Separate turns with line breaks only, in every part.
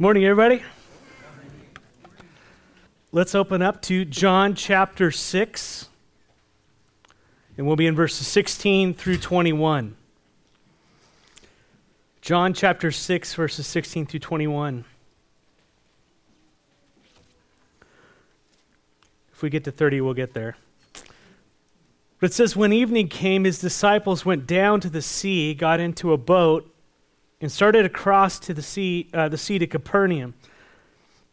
Morning, everybody. Let's open up to John chapter 6, and we'll be in verses 16 through 21. John chapter 6, verses 16 through 21. If we get to 30, we'll get there. But it says, When evening came, his disciples went down to the sea, got into a boat, and started across to the sea, uh, the sea to Capernaum.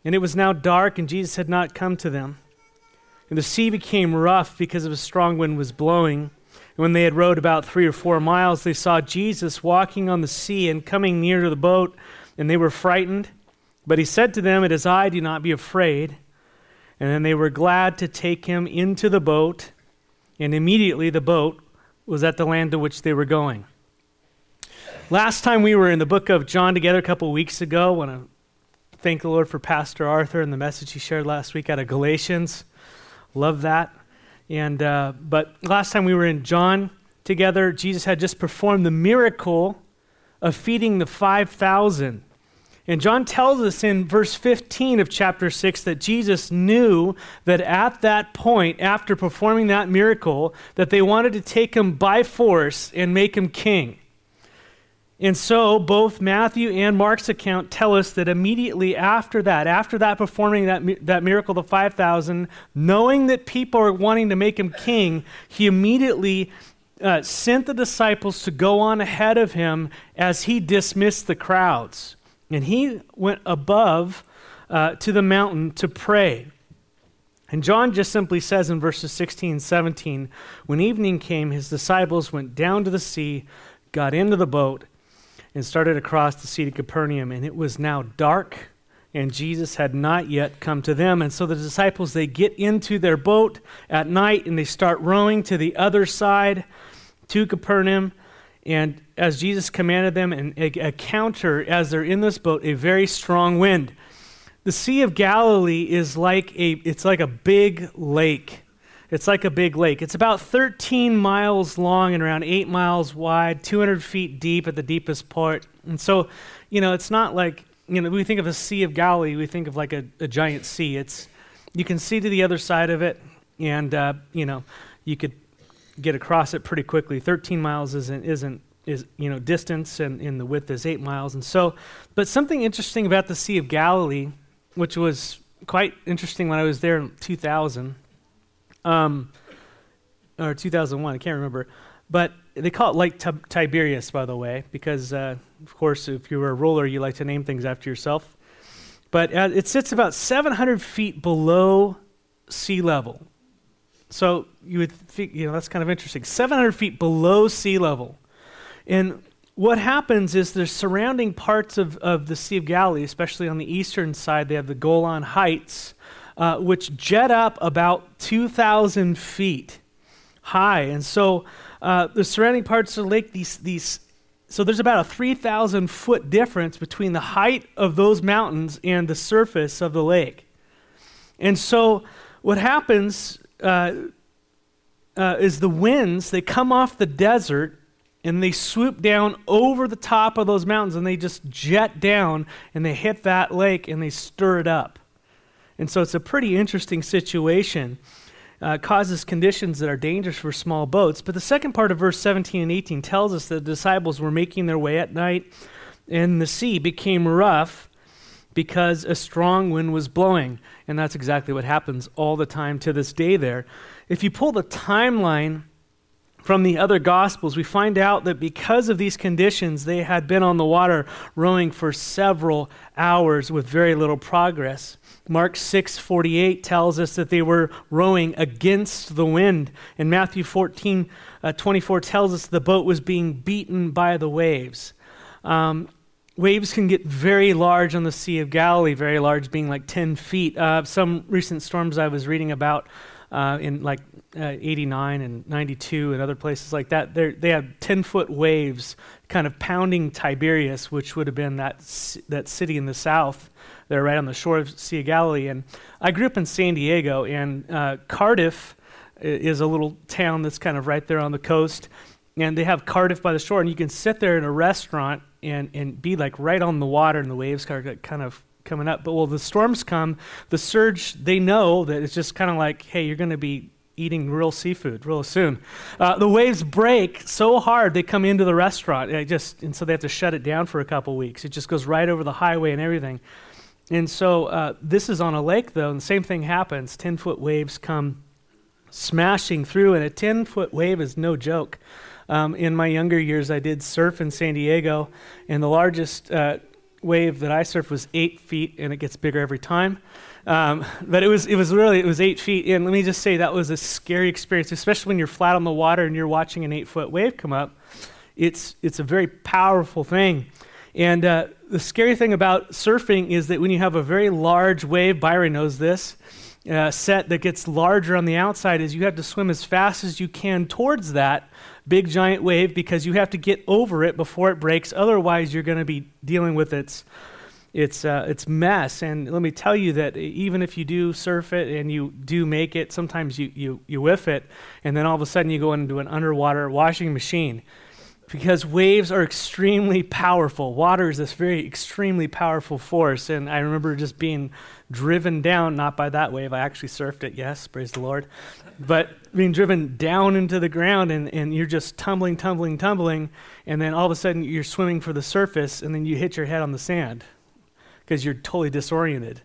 And it was now dark, and Jesus had not come to them. And the sea became rough because of a strong wind was blowing. And when they had rowed about three or four miles, they saw Jesus walking on the sea and coming near to the boat, and they were frightened. But he said to them, It is I, do not be afraid. And then they were glad to take him into the boat, and immediately the boat was at the land to which they were going. Last time we were in the book of John together a couple weeks ago, I want to thank the Lord for Pastor Arthur and the message he shared last week out of Galatians. Love that. And uh, but last time we were in John together, Jesus had just performed the miracle of feeding the five thousand. And John tells us in verse 15 of chapter 6 that Jesus knew that at that point, after performing that miracle, that they wanted to take him by force and make him king. And so, both Matthew and Mark's account tell us that immediately after that, after that performing that, that miracle, the 5,000, knowing that people are wanting to make him king, he immediately uh, sent the disciples to go on ahead of him as he dismissed the crowds. And he went above uh, to the mountain to pray. And John just simply says in verses 16 and 17 when evening came, his disciples went down to the sea, got into the boat, and started across the sea to Capernaum. And it was now dark, and Jesus had not yet come to them. And so the disciples, they get into their boat at night and they start rowing to the other side to Capernaum. And as Jesus commanded them, and a, a counter, as they're in this boat, a very strong wind. The Sea of Galilee is like a, it's like a big lake. It's like a big lake. It's about 13 miles long and around 8 miles wide, 200 feet deep at the deepest part. And so, you know, it's not like, you know, we think of the Sea of Galilee, we think of like a, a giant sea. It's, you can see to the other side of it, and, uh, you know, you could get across it pretty quickly. 13 miles isn't, isn't is, you know, distance, and, and the width is 8 miles. And so, but something interesting about the Sea of Galilee, which was quite interesting when I was there in 2000, um, or 2001, I can't remember. But they call it Lake T- by the way, because, uh, of course, if you were a ruler, you like to name things after yourself. But uh, it sits about 700 feet below sea level. So you would think, you know, that's kind of interesting. 700 feet below sea level. And what happens is the surrounding parts of, of the Sea of Galilee, especially on the eastern side, they have the Golan Heights, uh, which jet up about 2,000 feet high. And so uh, the surrounding parts of the lake, these, these, so there's about a 3,000 foot difference between the height of those mountains and the surface of the lake. And so what happens uh, uh, is the winds, they come off the desert and they swoop down over the top of those mountains and they just jet down and they hit that lake and they stir it up. And so it's a pretty interesting situation. Uh, causes conditions that are dangerous for small boats. But the second part of verse 17 and 18 tells us that the disciples were making their way at night, and the sea became rough because a strong wind was blowing. And that's exactly what happens all the time to this day there. If you pull the timeline from the other gospels, we find out that because of these conditions, they had been on the water rowing for several hours with very little progress. Mark 6:48 tells us that they were rowing against the wind, and Matthew 14 uh, 24 tells us the boat was being beaten by the waves. Um, waves can get very large on the Sea of Galilee, very large, being like 10 feet. Uh, some recent storms I was reading about uh, in like uh, 89 and 92 and other places like that, they had 10 foot waves kind of pounding Tiberias, which would have been that, that city in the south there right on the shore of Sea of Galilee. And I grew up in San Diego, and uh, Cardiff is a little town that's kind of right there on the coast. And they have Cardiff by the shore, and you can sit there in a restaurant and, and be like right on the water, and the waves are kind of coming up. But well, the storms come, the surge, they know that it's just kind of like, hey, you're going to be eating real seafood real soon. Uh, the waves break so hard they come into the restaurant. It just and so they have to shut it down for a couple weeks. It just goes right over the highway and everything. And so uh, this is on a lake though, and the same thing happens. Ten foot waves come smashing through, and a ten foot wave is no joke. Um, in my younger years, I did surf in San Diego, and the largest uh, wave that I surfed was eight feet, and it gets bigger every time. Um, but it was, it was really, it was eight feet. And let me just say, that was a scary experience, especially when you're flat on the water and you're watching an eight foot wave come up. It's, it's a very powerful thing. And uh, the scary thing about surfing is that when you have a very large wave, Byron knows this, uh, set that gets larger on the outside, is you have to swim as fast as you can towards that big giant wave because you have to get over it before it breaks. Otherwise, you're going to be dealing with its its uh, its mess. And let me tell you that even if you do surf it and you do make it, sometimes you you you whiff it, and then all of a sudden you go into an underwater washing machine. Because waves are extremely powerful. Water is this very extremely powerful force. And I remember just being driven down, not by that wave. I actually surfed it, yes, praise the Lord. But being driven down into the ground and, and you're just tumbling, tumbling, tumbling. And then all of a sudden you're swimming for the surface and then you hit your head on the sand because you're totally disoriented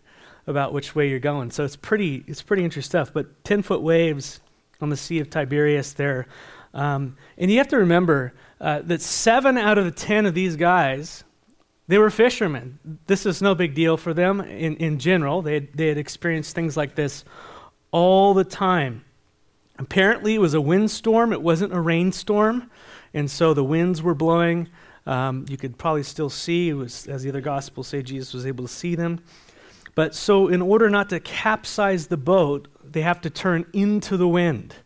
about which way you're going. So it's pretty, it's pretty interesting stuff. But 10 foot waves on the Sea of Tiberias there. Um, and you have to remember uh, that seven out of the 10 of these guys they were fishermen. This is no big deal for them in, in general. They had, they had experienced things like this all the time. Apparently, it was a windstorm, it wasn't a rainstorm. And so the winds were blowing. Um, you could probably still see, was, as the other gospels say, Jesus was able to see them. But so, in order not to capsize the boat, they have to turn into the wind.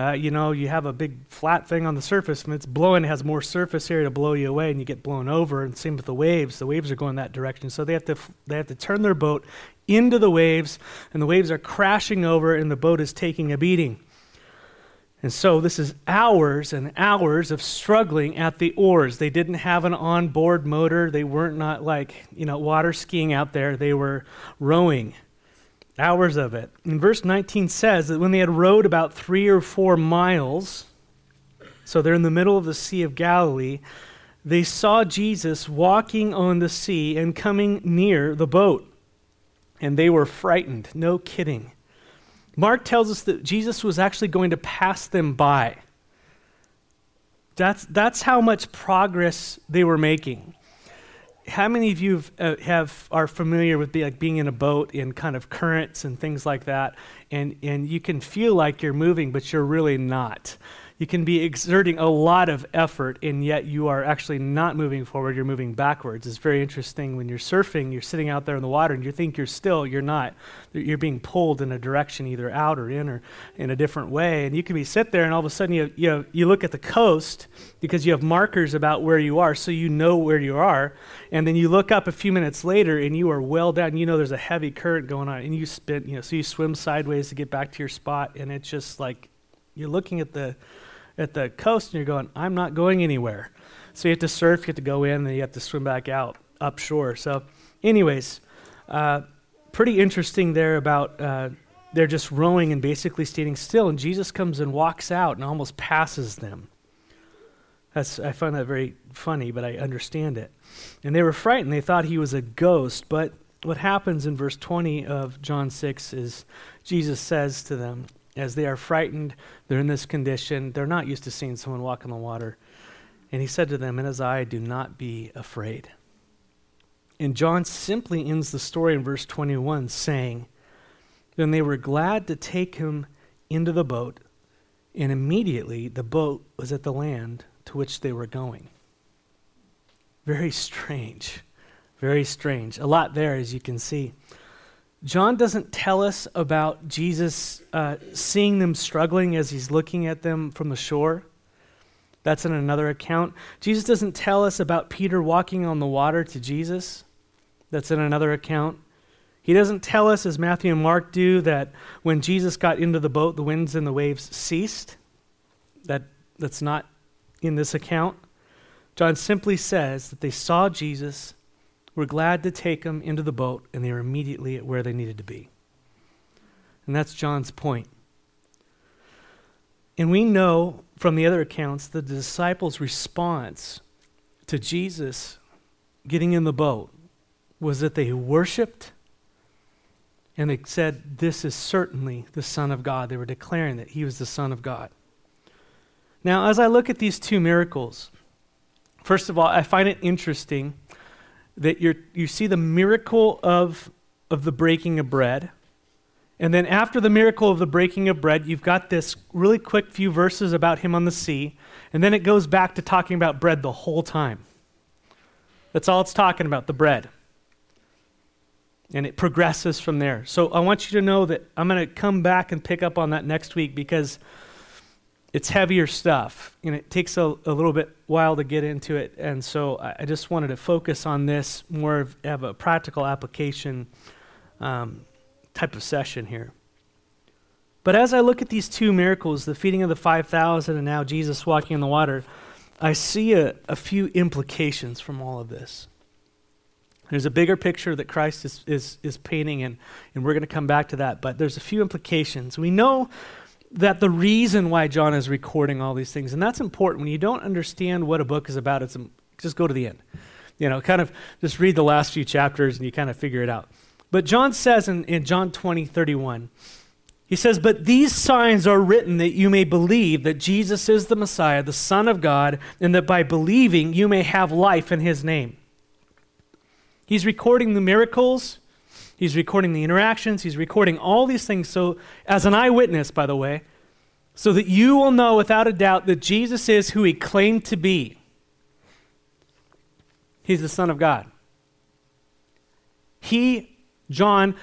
Uh, you know, you have a big flat thing on the surface, and it's blowing, it has more surface area to blow you away, and you get blown over. And same with the waves; the waves are going that direction, so they have to they have to turn their boat into the waves, and the waves are crashing over, and the boat is taking a beating. And so this is hours and hours of struggling at the oars. They didn't have an onboard motor. They weren't not like, you know, water skiing out there. They were rowing hours of it. And verse 19 says that when they had rowed about three or four miles, so they're in the middle of the Sea of Galilee, they saw Jesus walking on the sea and coming near the boat. And they were frightened. No kidding. Mark tells us that Jesus was actually going to pass them by. That's, that's how much progress they were making how many of you uh, have are familiar with be, like being in a boat in kind of currents and things like that, and and you can feel like you're moving, but you're really not you can be exerting a lot of effort and yet you are actually not moving forward. You're moving backwards. It's very interesting when you're surfing you're sitting out there in the water and you think you're still you're not. You're being pulled in a direction either out or in or in a different way. And you can be sit there and all of a sudden you, you, you look at the coast because you have markers about where you are so you know where you are. And then you look up a few minutes later and you are well down. You know there's a heavy current going on and you spin you know so you swim sideways to get back to your spot and it's just like you're looking at the at the coast and you're going, I'm not going anywhere. So you have to surf, you have to go in, and then you have to swim back out up shore. So, anyways, uh, pretty interesting there about uh, they're just rowing and basically standing still, and Jesus comes and walks out and almost passes them. That's, I find that very funny, but I understand it. And they were frightened. They thought he was a ghost. But what happens in verse 20 of John 6 is Jesus says to them, as they are frightened, they're in this condition, they're not used to seeing someone walk on the water. And he said to them, In his eye, do not be afraid. And John simply ends the story in verse 21 saying, Then they were glad to take him into the boat, and immediately the boat was at the land to which they were going. Very strange. Very strange. A lot there, as you can see. John doesn't tell us about Jesus uh, seeing them struggling as he's looking at them from the shore. That's in another account. Jesus doesn't tell us about Peter walking on the water to Jesus. That's in another account. He doesn't tell us, as Matthew and Mark do, that when Jesus got into the boat, the winds and the waves ceased. That, that's not in this account. John simply says that they saw Jesus were glad to take them into the boat, and they were immediately at where they needed to be. And that's John's point. And we know from the other accounts the disciples' response to Jesus getting in the boat was that they worshiped and they said, This is certainly the Son of God. They were declaring that he was the Son of God. Now, as I look at these two miracles, first of all, I find it interesting that you you see the miracle of, of the breaking of bread. And then after the miracle of the breaking of bread, you've got this really quick few verses about him on the sea. And then it goes back to talking about bread the whole time. That's all it's talking about, the bread. And it progresses from there. So I want you to know that I'm going to come back and pick up on that next week because it's heavier stuff. And it takes a, a little bit while to get into it. And so I, I just wanted to focus on this more of, a practical application um, type of session here. But as I look at these two miracles, the feeding of the 5,000 and now Jesus walking in the water, I see a, a few implications from all of this. There's a bigger picture that Christ is, is, is painting, and, and we're going to come back to that. But there's a few implications. We know that the reason why John is recording all these things, and that's important. When you don't understand what a book is about, it's just go to the end. You know, kind of just read the last few chapters and you kind of figure it out. But John says in, in John 20, 31, he says, But these signs are written that you may believe that Jesus is the Messiah, the Son of God, and that by believing you may have life in his name. He's recording the miracles, he's recording the interactions, he's recording all these things. So, as an eyewitness, by the way, so that you will know without a doubt that Jesus is who he claimed to be. He's the Son of God. He, John,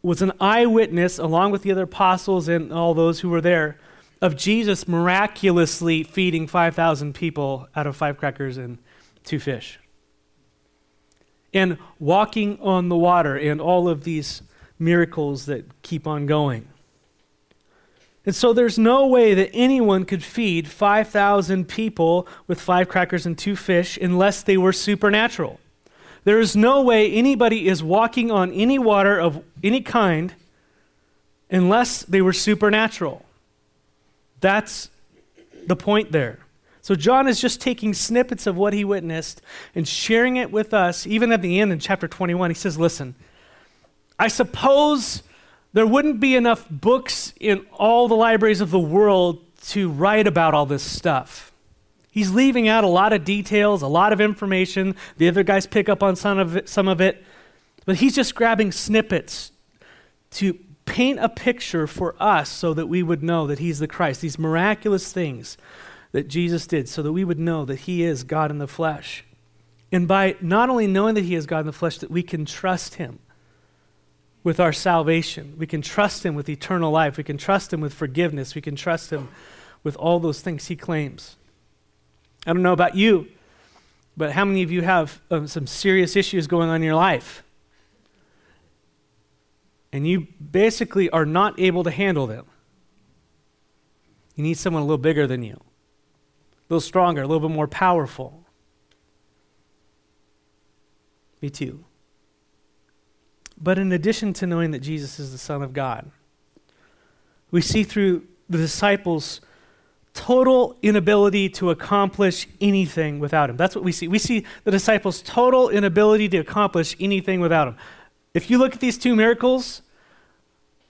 was an eyewitness, along with the other apostles and all those who were there, of Jesus miraculously feeding 5,000 people out of five crackers and two fish and walking on the water and all of these miracles that keep on going. And so there's no way that anyone could feed 5,000 people with five crackers and two fish unless they were supernatural. There is no way anybody is walking on any water of any kind unless they were supernatural. That's the point there. So John is just taking snippets of what he witnessed and sharing it with us. Even at the end in chapter 21, he says, Listen, I suppose there wouldn't be enough books in all the libraries of the world to write about all this stuff. He's leaving out a lot of details, a lot of information. The other guys pick up on some of it, some of it. But he's just grabbing snippets to paint a picture for us so that we would know that he's the Christ, these miraculous things that Jesus did so that we would know that he is God in the flesh. And by not only knowing that he is God in the flesh, that we can trust him with our salvation. We can trust him with eternal life. We can trust him with forgiveness. We can trust him with all those things he claims. I don't know about you, but how many of you have um, some serious issues going on in your life? And you basically are not able to handle them. You need someone a little bigger than you little stronger, a little bit more powerful. Me too. But in addition to knowing that Jesus is the Son of God, we see through the disciples' total inability to accomplish anything without him. That's what we see. We see the disciples' total inability to accomplish anything without him. If you look at these two miracles,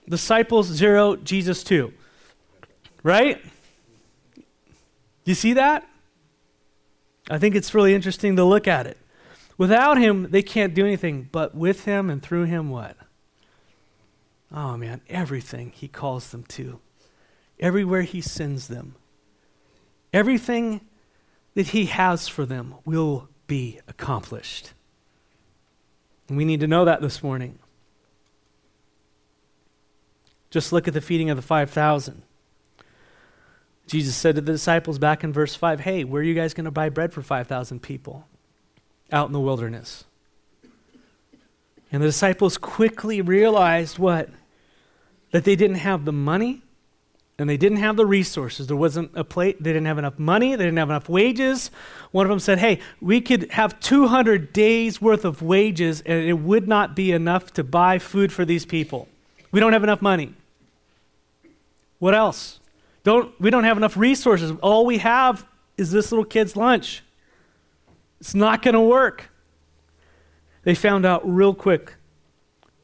disciples zero, Jesus two. Right? You see that? I think it's really interesting to look at it. Without him, they can't do anything, but with him and through him, what? Oh man, everything he calls them to, everywhere he sends them, everything that he has for them will be accomplished. And we need to know that this morning. Just look at the feeding of the 5,000. Jesus said to the disciples back in verse 5 Hey, where are you guys going to buy bread for 5,000 people? Out in the wilderness. And the disciples quickly realized what? That they didn't have the money, and they didn't have the resources. There wasn't a plate, they didn't have enough money, they didn't have enough wages. One of them said, Hey, we could have 200 days worth of wages, and it would not be enough to buy food for these people. We don't have enough money. What else? Don't, we don't have enough resources. All we have is this little kid's lunch. It's not going to work. They found out real quick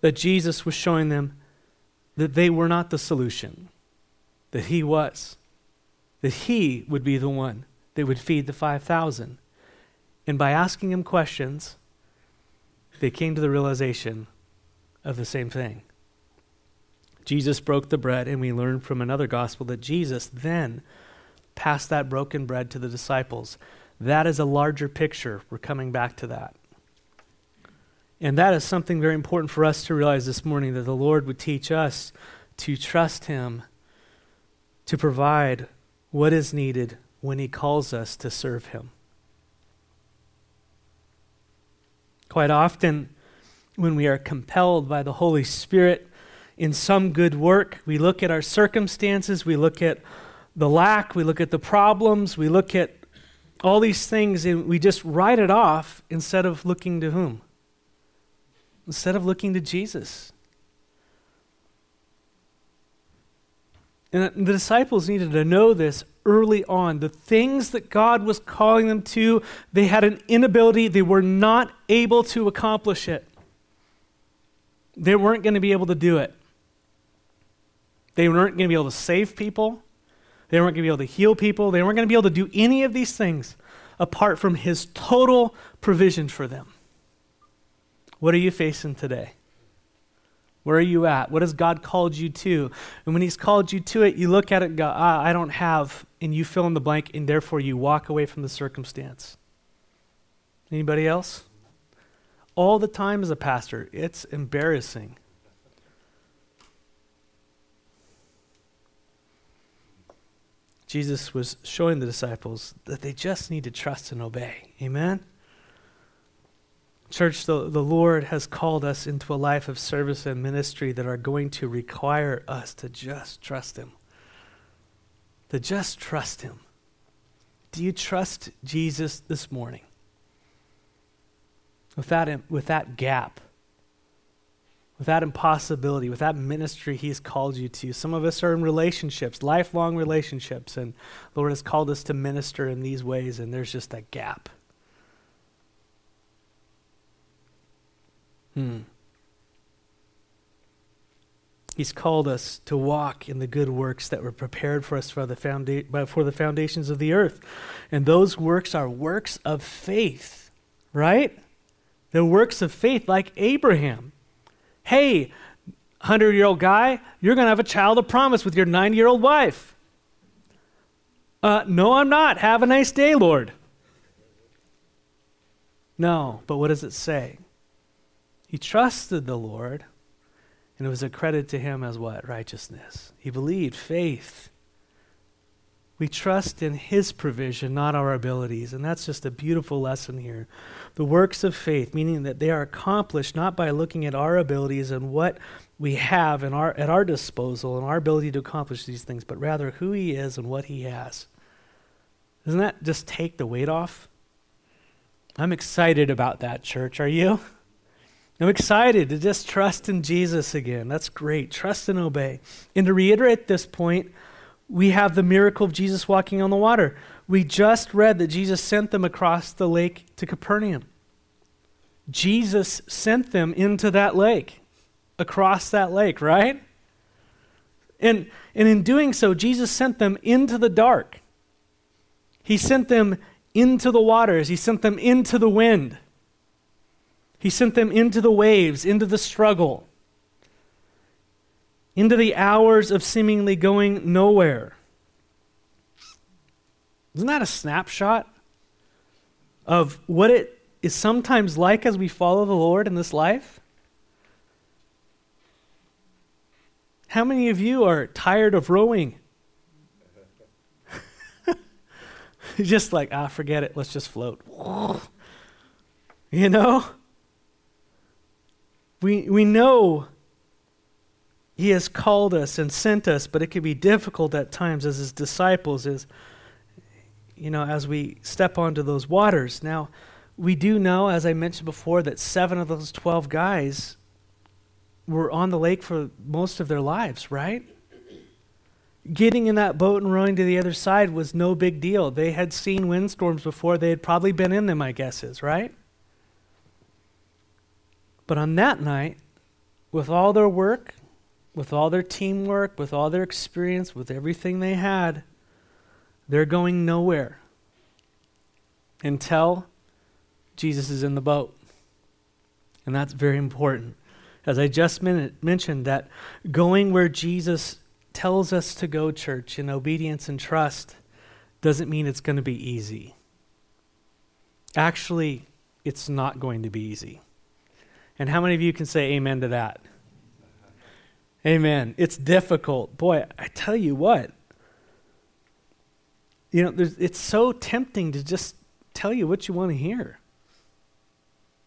that Jesus was showing them that they were not the solution that he was, that he would be the one that would feed the 5,000. And by asking him questions, they came to the realization of the same thing. Jesus broke the bread, and we learn from another gospel that Jesus then passed that broken bread to the disciples. That is a larger picture. We're coming back to that. And that is something very important for us to realize this morning that the Lord would teach us to trust Him to provide what is needed when He calls us to serve Him. Quite often, when we are compelled by the Holy Spirit in some good work, we look at our circumstances, we look at the lack, we look at the problems, we look at all these things, and we just write it off instead of looking to whom? Instead of looking to Jesus. And the disciples needed to know this early on. The things that God was calling them to, they had an inability, they were not able to accomplish it. They weren't going to be able to do it. They weren't going to be able to save people. They weren't going to be able to heal people. They weren't going to be able to do any of these things apart from His total provision for them. What are you facing today? Where are you at? What has God called you to? And when He's called you to it, you look at it and go, ah, I don't have, and you fill in the blank, and therefore you walk away from the circumstance. Anybody else? All the time as a pastor, it's embarrassing. Jesus was showing the disciples that they just need to trust and obey. Amen? Church, the, the Lord has called us into a life of service and ministry that are going to require us to just trust Him. To just trust Him. Do you trust Jesus this morning? With that, with that gap, with that impossibility, with that ministry He's called you to. Some of us are in relationships, lifelong relationships, and Lord has called us to minister in these ways, and there's just that gap. Hmm. He's called us to walk in the good works that were prepared for us for the, founda- for the foundations of the earth. And those works are works of faith, right? They're works of faith, like Abraham. Hey, 100 year old guy, you're going to have a child of promise with your 90 year old wife. Uh, no, I'm not. Have a nice day, Lord. No, but what does it say? He trusted the Lord, and it was accredited to him as what? Righteousness. He believed, faith. We trust in his provision, not our abilities. And that's just a beautiful lesson here. The works of faith, meaning that they are accomplished not by looking at our abilities and what we have in our, at our disposal and our ability to accomplish these things, but rather who he is and what he has. Doesn't that just take the weight off? I'm excited about that, church. Are you? I'm excited to just trust in Jesus again. That's great. Trust and obey. And to reiterate this point, we have the miracle of Jesus walking on the water. We just read that Jesus sent them across the lake to Capernaum. Jesus sent them into that lake, across that lake, right? And, and in doing so, Jesus sent them into the dark. He sent them into the waters, He sent them into the wind. He sent them into the waves, into the struggle, into the hours of seemingly going nowhere. Isn't that a snapshot of what it is sometimes like as we follow the Lord in this life? How many of you are tired of rowing? just like, ah, forget it, let's just float. You know? We, we know He has called us and sent us, but it can be difficult at times as his disciples is you know, as we step onto those waters. Now, we do know, as I mentioned before, that seven of those 12 guys were on the lake for most of their lives, right? Getting in that boat and rowing to the other side was no big deal. They had seen windstorms before, they had probably been in them, I guess is, right? But on that night, with all their work, with all their teamwork, with all their experience, with everything they had, they're going nowhere until Jesus is in the boat. And that's very important. As I just mentioned, that going where Jesus tells us to go, church, in obedience and trust, doesn't mean it's going to be easy. Actually, it's not going to be easy. And how many of you can say amen to that? Amen. It's difficult. Boy, I tell you what, you know, it's so tempting to just tell you what you want to hear.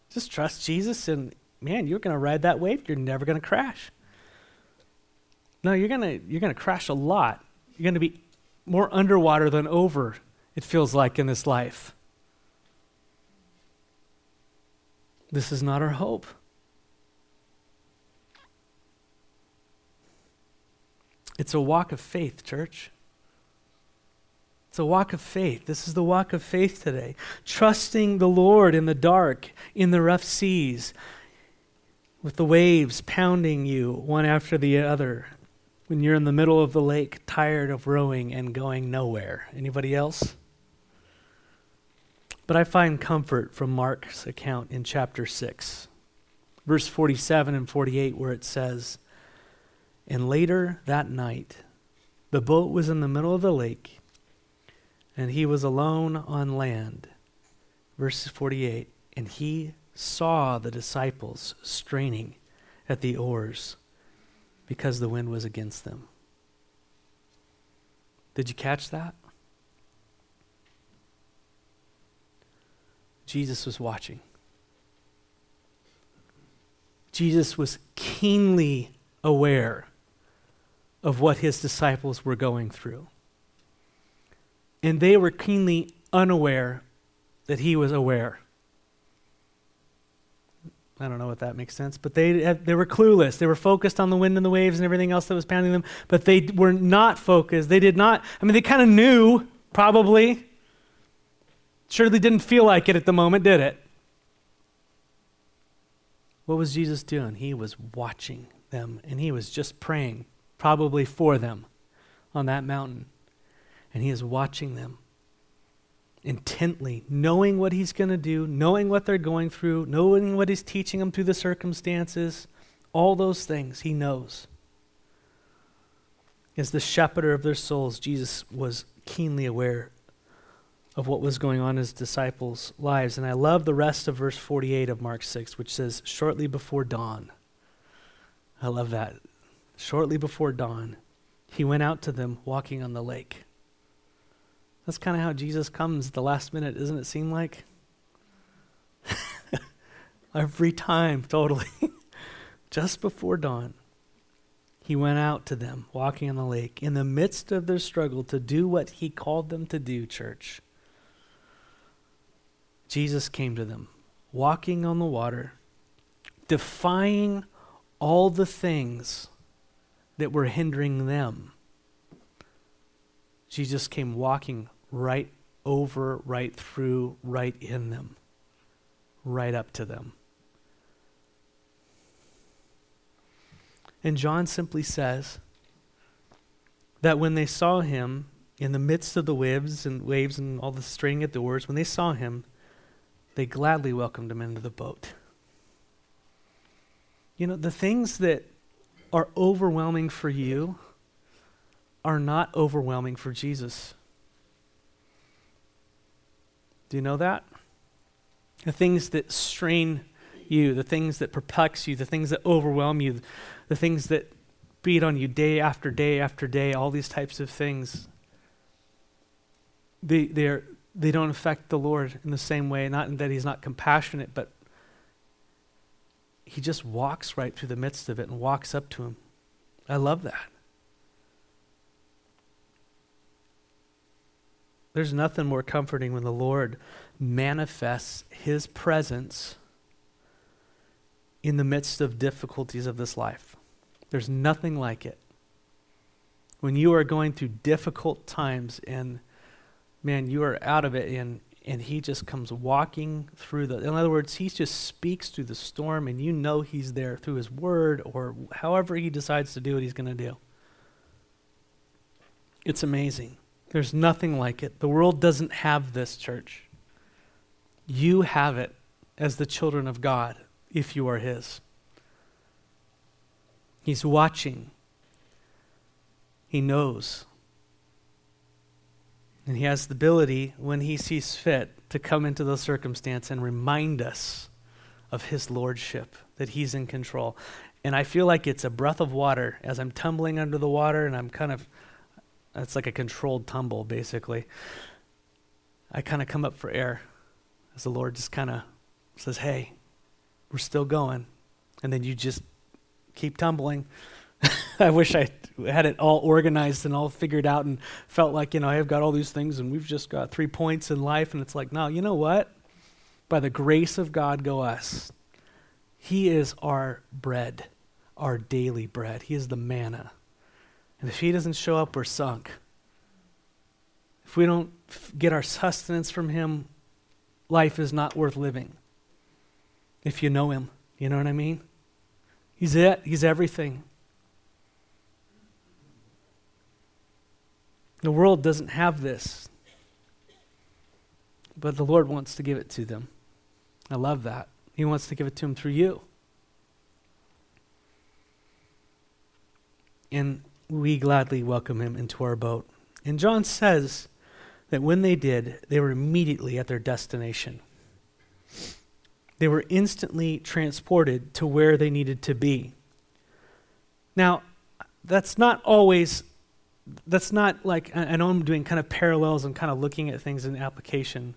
Just trust Jesus, and man, you're going to ride that wave. You're never going to crash. No, you're going to you're going to crash a lot. You're going to be more underwater than over. It feels like in this life. This is not our hope. It's a walk of faith, church. It's a walk of faith. This is the walk of faith today. Trusting the Lord in the dark, in the rough seas, with the waves pounding you one after the other. When you're in the middle of the lake, tired of rowing and going nowhere. Anybody else? But I find comfort from Mark's account in chapter 6, verse 47 and 48, where it says, And later that night, the boat was in the middle of the lake and he was alone on land. Verse 48 And he saw the disciples straining at the oars because the wind was against them. Did you catch that? Jesus was watching. Jesus was keenly aware of what his disciples were going through and they were keenly unaware that he was aware. I don't know if that makes sense, but they, they were clueless. They were focused on the wind and the waves and everything else that was pounding them, but they were not focused. They did not, I mean, they kind of knew, probably. Surely didn't feel like it at the moment, did it? What was Jesus doing? He was watching them and he was just praying, probably for them on that mountain and He is watching them intently, knowing what He's going to do, knowing what they're going through, knowing what He's teaching them through the circumstances. All those things He knows. As the shepherder of their souls, Jesus was keenly aware of what was going on in his disciples' lives. And I love the rest of verse 48 of Mark 6, which says, shortly before dawn. I love that. Shortly before dawn, he went out to them walking on the lake. That's kind of how Jesus comes at the last minute, doesn't it seem like? Every time, totally. Just before dawn, he went out to them, walking on the lake, in the midst of their struggle to do what he called them to do, church. Jesus came to them, walking on the water, defying all the things that were hindering them. Jesus came walking right over, right through, right in them, right up to them. And John simply says that when they saw him in the midst of the waves and waves and all the straining at the oars, when they saw him, they gladly welcomed him into the boat. You know, the things that are overwhelming for you are not overwhelming for Jesus. Do you know that? The things that strain you, the things that perplex you, the things that overwhelm you, the things that beat on you day after day after day, all these types of things, they, they're, they don't affect the Lord in the same way. Not that He's not compassionate, but He just walks right through the midst of it and walks up to Him I love that. There's nothing more comforting when the Lord manifests his presence in the midst of difficulties of this life. There's nothing like it. When you are going through difficult times and man, you are out of it and and he just comes walking through the in other words, he just speaks through the storm and you know he's there through his word or however he decides to do what he's going to do. It's amazing. There's nothing like it. The world doesn't have this, church. You have it as the children of God if you are His. He's watching, He knows. And He has the ability, when He sees fit, to come into the circumstance and remind us of His Lordship, that He's in control. And I feel like it's a breath of water as I'm tumbling under the water and I'm kind of, it's like a controlled tumble, basically. I kind of come up for air as the Lord just kind of says, Hey, we're still going. And then you just keep tumbling. I wish I had it all organized and all figured out and felt like, you know, I've got all these things and we've just got three points in life. And it's like, no, you know what? By the grace of God, go us. He is our bread, our daily bread. He is the manna. And if He doesn't show up, we're sunk. If we don't get our sustenance from Him, life is not worth living. If you know him, you know what I mean? He's it, he's everything. The world doesn't have this, but the Lord wants to give it to them. I love that. He wants to give it to them through you. And we gladly welcome him into our boat. And John says that when they did, they were immediately at their destination. They were instantly transported to where they needed to be. Now, that's not always, that's not like, I know I'm doing kind of parallels and kind of looking at things in application.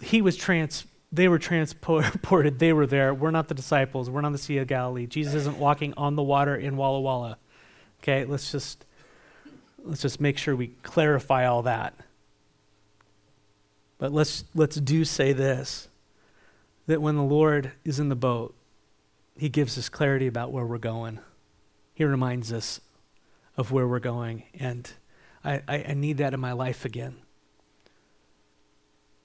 He was trans, they were transported, they were there. We're not the disciples, we're not the Sea of Galilee. Jesus isn't walking on the water in Walla Walla. Okay, let's just let's just make sure we clarify all that. But let's, let's do say this that when the Lord is in the boat, he gives us clarity about where we're going. He reminds us of where we're going. And I, I, I need that in my life again.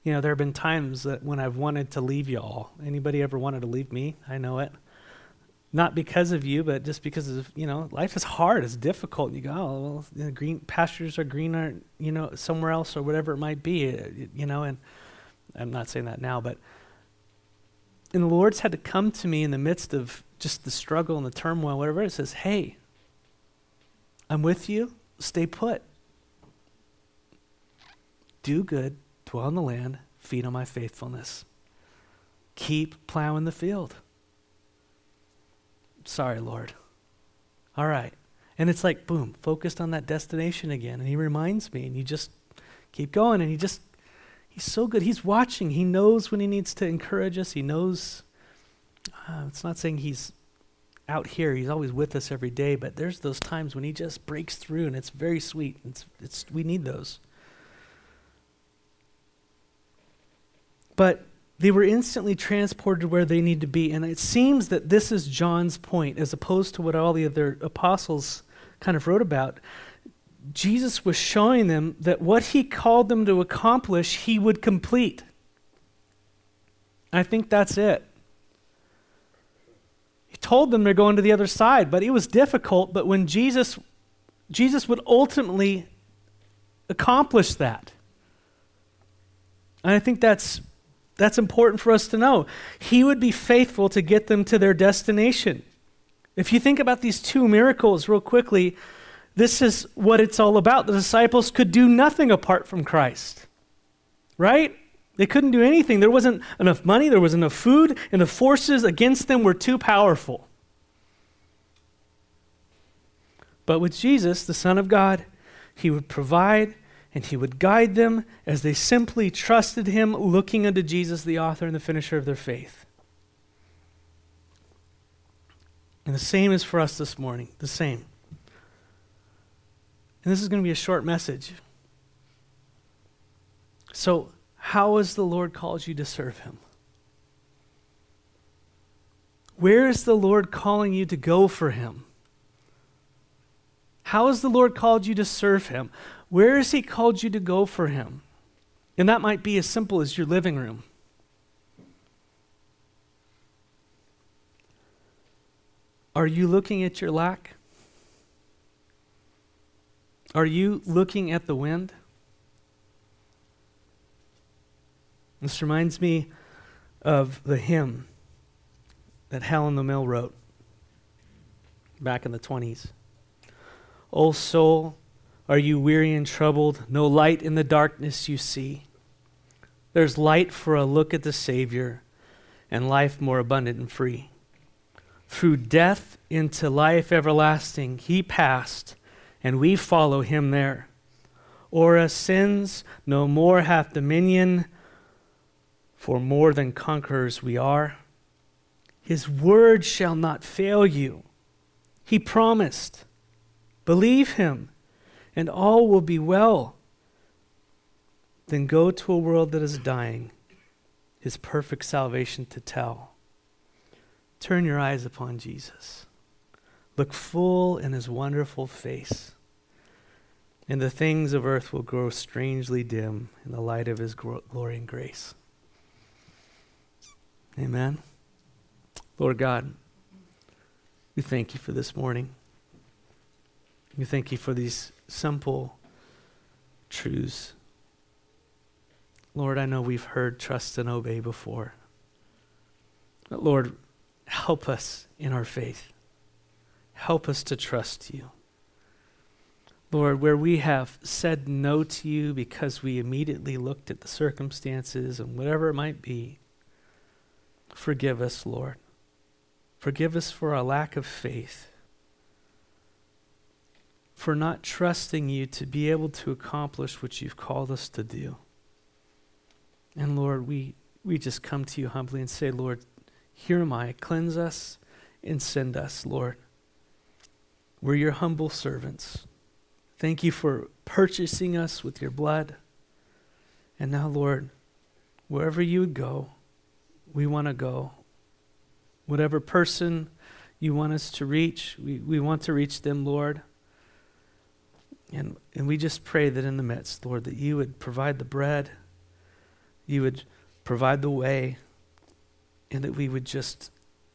You know, there have been times that when I've wanted to leave y'all. Anybody ever wanted to leave me? I know it not because of you, but just because of, you know, life is hard, it's difficult. And you go, oh, well, the green pastures are greener, you know, somewhere else or whatever it might be, uh, you know, and I'm not saying that now, but and the Lord's had to come to me in the midst of just the struggle and the turmoil, whatever it says, hey, I'm with you, stay put. Do good, dwell in the land, feed on my faithfulness. Keep plowing the field Sorry, Lord. All right. And it's like, boom, focused on that destination again. And he reminds me, and you just keep going. And he just, he's so good. He's watching. He knows when he needs to encourage us. He knows, uh, it's not saying he's out here. He's always with us every day. But there's those times when he just breaks through, and it's very sweet. It's, it's, we need those. But they were instantly transported where they need to be. And it seems that this is John's point, as opposed to what all the other apostles kind of wrote about. Jesus was showing them that what he called them to accomplish, he would complete. I think that's it. Told them they're going to the other side, but it was difficult. But when Jesus, Jesus would ultimately accomplish that. And I think that's that's important for us to know. He would be faithful to get them to their destination. If you think about these two miracles real quickly, this is what it's all about. The disciples could do nothing apart from Christ, right? They couldn't do anything. There wasn't enough money, there wasn't enough food, and the forces against them were too powerful. But with Jesus, the Son of God, He would provide and he would guide them as they simply trusted him, looking unto Jesus, the author and the finisher of their faith. And the same is for us this morning. The same. And this is going to be a short message. So, how has the Lord called you to serve Him? Where is the Lord calling you to go for Him? How has the Lord called you to serve Him? Where has He called you to go for Him? And that might be as simple as your living room. Are you looking at your lack? Are you looking at the wind? This reminds me of the hymn that Helen Lemmel wrote back in the 20s. O soul, are you weary and troubled? No light in the darkness you see. There's light for a look at the Savior and life more abundant and free. Through death into life everlasting, he passed and we follow him there. Or as sins no more hath dominion, for more than conquerors we are. His word shall not fail you. He promised. Believe him, and all will be well. Then go to a world that is dying, his perfect salvation to tell. Turn your eyes upon Jesus. Look full in his wonderful face and the things of earth will grow strangely dim in the light of his glory and grace. Amen. Lord God, we thank you for this morning. We thank you for these simple truths. Lord, I know we've heard trust and obey before. But Lord, help us in our faith. Help us to trust you. Lord, where we have said no to you because we immediately looked at the circumstances and whatever it might be, forgive us, Lord. Forgive us for our lack of faith, for not trusting you to be able to accomplish what you've called us to do. And Lord, we, we just come to you humbly and say, Lord, here am I. Cleanse us and send us, Lord. We're your humble servants. Thank you for purchasing us with your blood. And now, Lord, wherever you would go, we want to go. Whatever person you want us to reach, we, we want to reach them, Lord. And, and we just pray that in the midst, Lord, that you would provide the bread, you would provide the way, and that we would just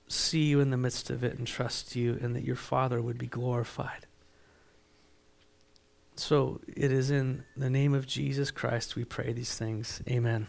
see you in the midst of it and trust you, and that your Father would be glorified. So it is in the name of Jesus Christ we pray these things. Amen.